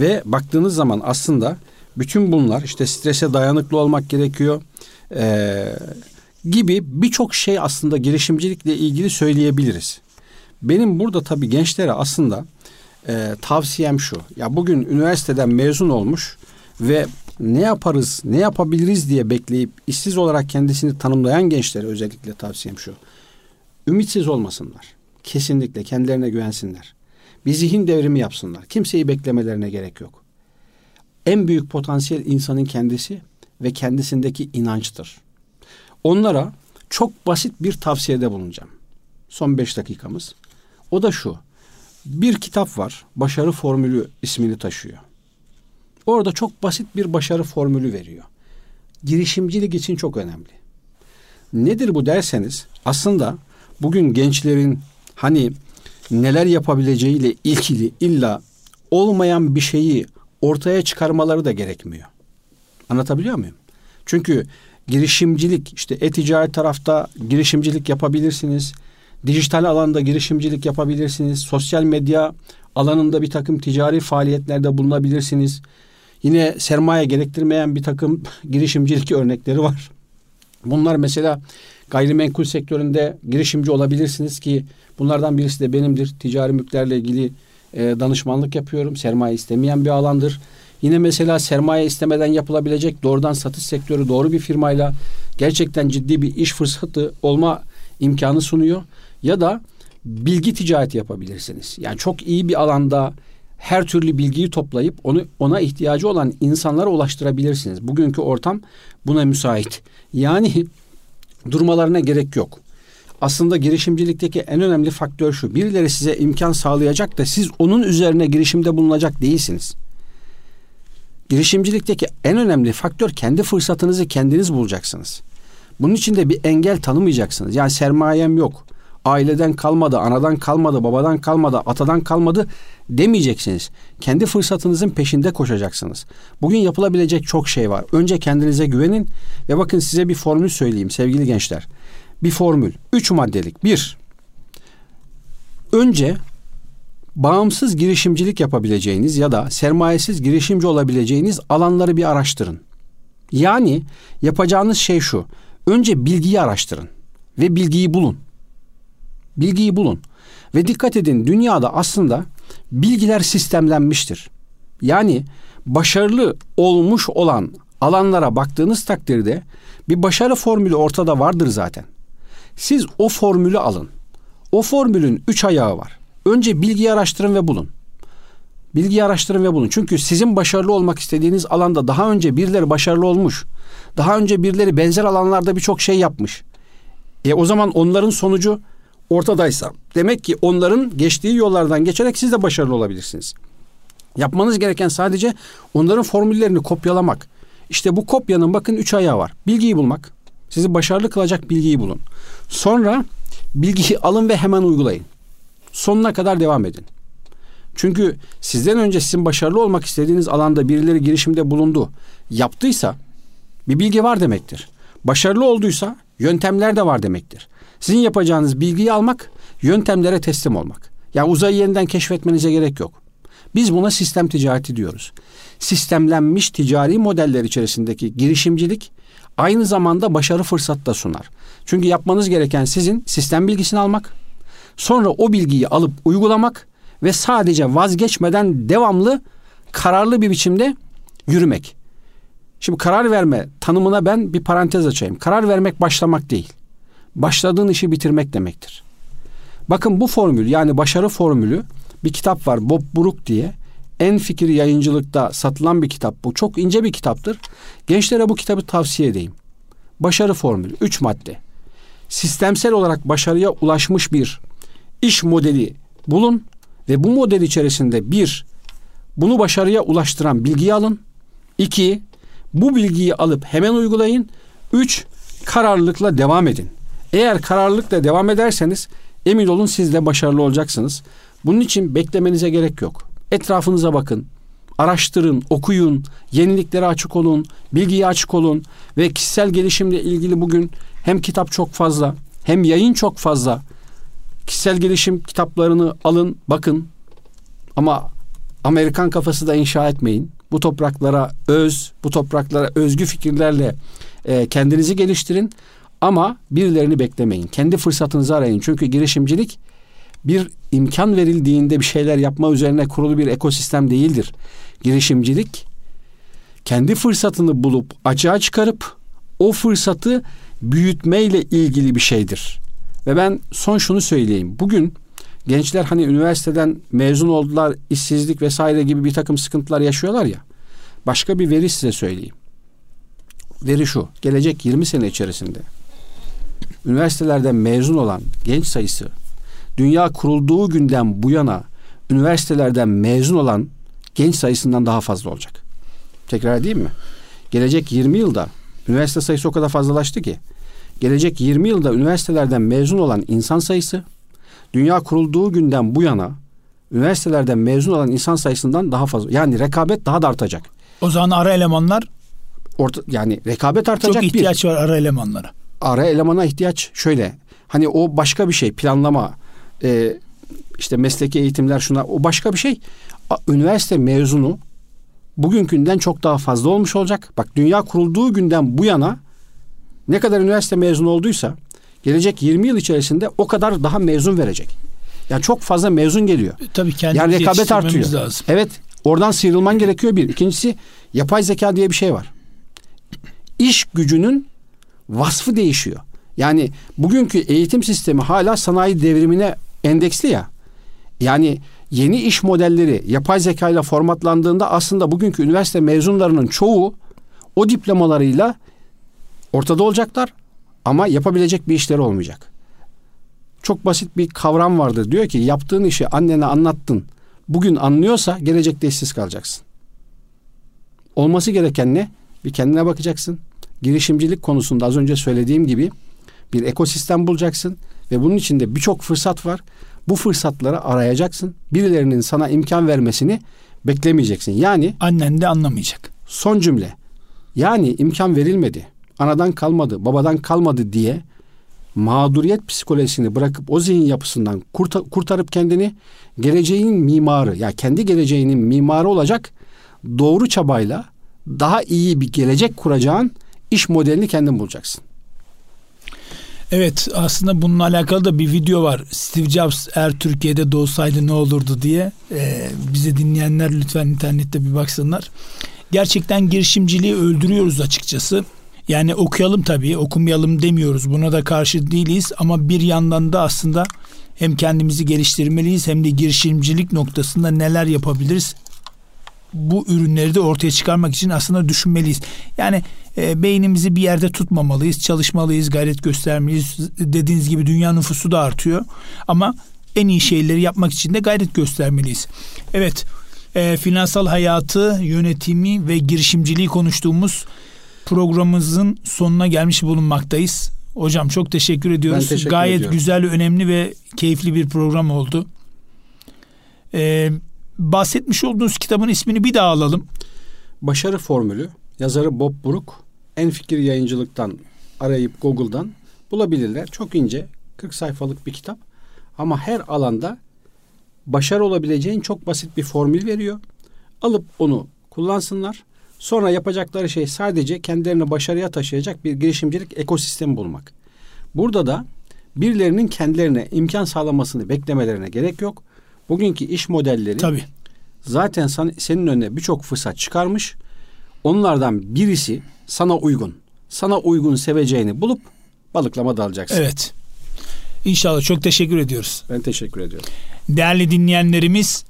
Ve baktığınız zaman aslında bütün bunlar işte strese dayanıklı olmak gerekiyor. Ee, gibi birçok şey aslında girişimcilikle ilgili söyleyebiliriz. Benim burada tabii gençlere aslında e, tavsiyem şu. Ya bugün üniversiteden mezun olmuş ve ne yaparız, ne yapabiliriz diye bekleyip işsiz olarak kendisini tanımlayan gençlere özellikle tavsiyem şu. Ümitsiz olmasınlar. Kesinlikle kendilerine güvensinler. Bir zihin devrimi yapsınlar. Kimseyi beklemelerine gerek yok. En büyük potansiyel insanın kendisi ve kendisindeki inançtır. Onlara çok basit bir tavsiyede bulunacağım. Son beş dakikamız. O da şu. Bir kitap var. Başarı Formülü ismini taşıyor. Orada çok basit bir başarı formülü veriyor. Girişimcilik için çok önemli. Nedir bu derseniz aslında bugün gençlerin hani neler yapabileceğiyle ilgili illa olmayan bir şeyi ortaya çıkarmaları da gerekmiyor. Anlatabiliyor muyum? Çünkü girişimcilik işte e-ticaret tarafta girişimcilik yapabilirsiniz. Dijital alanda girişimcilik yapabilirsiniz. Sosyal medya alanında bir takım ticari faaliyetlerde bulunabilirsiniz. Yine sermaye gerektirmeyen bir takım girişimcilik örnekleri var. Bunlar mesela gayrimenkul sektöründe girişimci olabilirsiniz ki bunlardan birisi de benimdir. Ticari mülklerle ilgili e, danışmanlık yapıyorum. Sermaye istemeyen bir alandır. Yine mesela sermaye istemeden yapılabilecek doğrudan satış sektörü doğru bir firmayla gerçekten ciddi bir iş fırsatı olma imkanı sunuyor. Ya da bilgi ticareti yapabilirsiniz. Yani çok iyi bir alanda her türlü bilgiyi toplayıp onu ona ihtiyacı olan insanlara ulaştırabilirsiniz. Bugünkü ortam buna müsait. Yani durmalarına gerek yok. Aslında girişimcilikteki en önemli faktör şu. Birileri size imkan sağlayacak da siz onun üzerine girişimde bulunacak değilsiniz. Girişimcilikteki en önemli faktör kendi fırsatınızı kendiniz bulacaksınız. Bunun için de bir engel tanımayacaksınız. Yani sermayem yok. Aileden kalmadı, anadan kalmadı, babadan kalmadı, atadan kalmadı demeyeceksiniz. Kendi fırsatınızın peşinde koşacaksınız. Bugün yapılabilecek çok şey var. Önce kendinize güvenin ve bakın size bir formül söyleyeyim sevgili gençler. Bir formül. Üç maddelik. Bir, önce bağımsız girişimcilik yapabileceğiniz ya da sermayesiz girişimci olabileceğiniz alanları bir araştırın. Yani yapacağınız şey şu. Önce bilgiyi araştırın ve bilgiyi bulun. Bilgiyi bulun. Ve dikkat edin dünyada aslında bilgiler sistemlenmiştir. Yani başarılı olmuş olan alanlara baktığınız takdirde bir başarı formülü ortada vardır zaten. Siz o formülü alın. O formülün üç ayağı var. Önce bilgiyi araştırın ve bulun. Bilgiyi araştırın ve bulun. Çünkü sizin başarılı olmak istediğiniz alanda daha önce birileri başarılı olmuş. Daha önce birileri benzer alanlarda birçok şey yapmış. E o zaman onların sonucu ortadaysa demek ki onların geçtiği yollardan geçerek siz de başarılı olabilirsiniz. Yapmanız gereken sadece onların formüllerini kopyalamak. İşte bu kopyanın bakın üç ayağı var. Bilgiyi bulmak. Sizi başarılı kılacak bilgiyi bulun. Sonra bilgiyi alın ve hemen uygulayın. Sonuna kadar devam edin. Çünkü sizden önce sizin başarılı olmak istediğiniz alanda birileri girişimde bulundu, yaptıysa bir bilgi var demektir. Başarılı olduysa yöntemler de var demektir. Sizin yapacağınız bilgiyi almak, yöntemlere teslim olmak. Yani uzayı yeniden keşfetmenize gerek yok. Biz buna sistem ticareti diyoruz. Sistemlenmiş ticari modeller içerisindeki girişimcilik aynı zamanda başarı fırsat da sunar. Çünkü yapmanız gereken sizin sistem bilgisini almak, sonra o bilgiyi alıp uygulamak ve sadece vazgeçmeden devamlı kararlı bir biçimde yürümek. Şimdi karar verme tanımına ben bir parantez açayım. Karar vermek başlamak değil. Başladığın işi bitirmek demektir. Bakın bu formül yani başarı formülü bir kitap var Bob Brook diye. En Fikir Yayıncılık'ta satılan bir kitap bu. Çok ince bir kitaptır. Gençlere bu kitabı tavsiye edeyim. Başarı formülü. Üç madde. Sistemsel olarak başarıya ulaşmış bir iş modeli bulun ve bu model içerisinde bir, bunu başarıya ulaştıran bilgiyi alın. İki, bu bilgiyi alıp hemen uygulayın. Üç, kararlılıkla devam edin. Eğer kararlılıkla devam ederseniz emin olun siz de başarılı olacaksınız. Bunun için beklemenize gerek yok. Etrafınıza bakın. Araştırın, okuyun, yeniliklere açık olun, bilgiye açık olun ve kişisel gelişimle ilgili bugün hem kitap çok fazla hem yayın çok fazla. Kişisel gelişim kitaplarını alın, bakın. Ama Amerikan kafası da inşa etmeyin. Bu topraklara öz, bu topraklara özgü fikirlerle e, kendinizi geliştirin. Ama birilerini beklemeyin. Kendi fırsatınızı arayın. Çünkü girişimcilik bir imkan verildiğinde bir şeyler yapma üzerine kurulu bir ekosistem değildir. Girişimcilik kendi fırsatını bulup açığa çıkarıp o fırsatı büyütmeyle ilgili bir şeydir. Ve ben son şunu söyleyeyim. Bugün gençler hani üniversiteden mezun oldular, işsizlik vesaire gibi bir takım sıkıntılar yaşıyorlar ya. Başka bir veri size söyleyeyim. Veri şu. Gelecek 20 sene içerisinde üniversitelerden mezun olan genç sayısı dünya kurulduğu günden bu yana üniversitelerden mezun olan genç sayısından daha fazla olacak. Tekrar edeyim mi? Gelecek 20 yılda üniversite sayısı o kadar fazlalaştı ki gelecek 20 yılda üniversitelerden mezun olan insan sayısı dünya kurulduğu günden bu yana üniversitelerden mezun olan insan sayısından daha fazla. Yani rekabet daha da artacak. O zaman ara elemanlar orta, yani rekabet artacak Çok ihtiyaç bir. var ara elemanlara. Ara elemana ihtiyaç şöyle. Hani o başka bir şey planlama e, işte mesleki eğitimler şuna o başka bir şey. Üniversite mezunu bugünkünden çok daha fazla olmuş olacak. Bak dünya kurulduğu günden bu yana ne kadar üniversite mezunu olduysa gelecek 20 yıl içerisinde o kadar daha mezun verecek. Yani çok fazla mezun geliyor. E, Tabii kendimizi Yani rekabet artıyor. lazım. Evet oradan sıyrılman gerekiyor bir. İkincisi yapay zeka diye bir şey var. İş gücünün vasfı değişiyor. Yani bugünkü eğitim sistemi hala sanayi devrimine endeksli ya. Yani yeni iş modelleri yapay zeka ile formatlandığında aslında bugünkü üniversite mezunlarının çoğu o diplomalarıyla ortada olacaklar ama yapabilecek bir işleri olmayacak. Çok basit bir kavram vardır. Diyor ki yaptığın işi annene anlattın. Bugün anlıyorsa gelecekte işsiz kalacaksın. Olması gereken ne? Bir kendine bakacaksın. Girişimcilik konusunda az önce söylediğim gibi bir ekosistem bulacaksın ve bunun içinde birçok fırsat var. Bu fırsatları arayacaksın. Birilerinin sana imkan vermesini beklemeyeceksin. Yani Annen de anlamayacak. son cümle. Yani imkan verilmedi. Anadan kalmadı, babadan kalmadı diye mağduriyet psikolojisini bırakıp o zihin yapısından kurta- kurtarıp kendini geleceğin mimarı ya kendi geleceğinin mimarı olacak doğru çabayla daha iyi bir gelecek kuracağın iş modelini kendin bulacaksın. Evet aslında bununla alakalı da bir video var. Steve Jobs eğer Türkiye'de doğsaydı ne olurdu diye. Ee, bize dinleyenler lütfen internette bir baksınlar. Gerçekten girişimciliği öldürüyoruz açıkçası. Yani okuyalım tabii okumayalım demiyoruz. Buna da karşı değiliz ama bir yandan da aslında hem kendimizi geliştirmeliyiz hem de girişimcilik noktasında neler yapabiliriz bu ürünleri de ortaya çıkarmak için aslında düşünmeliyiz. Yani e, beynimizi bir yerde tutmamalıyız, çalışmalıyız, gayret göstermeliyiz. Dediğiniz gibi dünya nüfusu da artıyor ama en iyi şeyleri yapmak için de gayret göstermeliyiz. Evet, e, finansal hayatı, yönetimi ve girişimciliği konuştuğumuz programımızın sonuna gelmiş bulunmaktayız. Hocam çok teşekkür ediyoruz. Ben teşekkür Gayet ediyorum. güzel, önemli ve keyifli bir program oldu. Ee, bahsetmiş olduğunuz kitabın ismini bir daha alalım. Başarı formülü yazarı Bob Brook en fikir yayıncılıktan arayıp Google'dan bulabilirler. Çok ince 40 sayfalık bir kitap ama her alanda başarı olabileceğin çok basit bir formül veriyor. Alıp onu kullansınlar. Sonra yapacakları şey sadece kendilerini başarıya taşıyacak bir girişimcilik ekosistemi bulmak. Burada da birilerinin kendilerine imkan sağlamasını beklemelerine gerek yok. Bugünkü iş modelleri Tabii. zaten san- senin önüne birçok fırsat çıkarmış. Onlardan birisi sana uygun. Sana uygun seveceğini bulup balıklama dalacaksın. Evet. İnşallah çok teşekkür ediyoruz. Ben teşekkür ediyorum. Değerli dinleyenlerimiz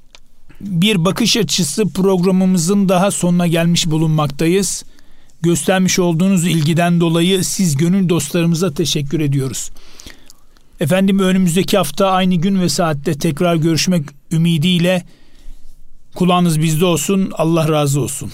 bir bakış açısı programımızın daha sonuna gelmiş bulunmaktayız. Göstermiş olduğunuz ilgiden dolayı siz gönül dostlarımıza teşekkür ediyoruz. Efendim önümüzdeki hafta aynı gün ve saatte tekrar görüşmek ümidiyle kulağınız bizde olsun. Allah razı olsun.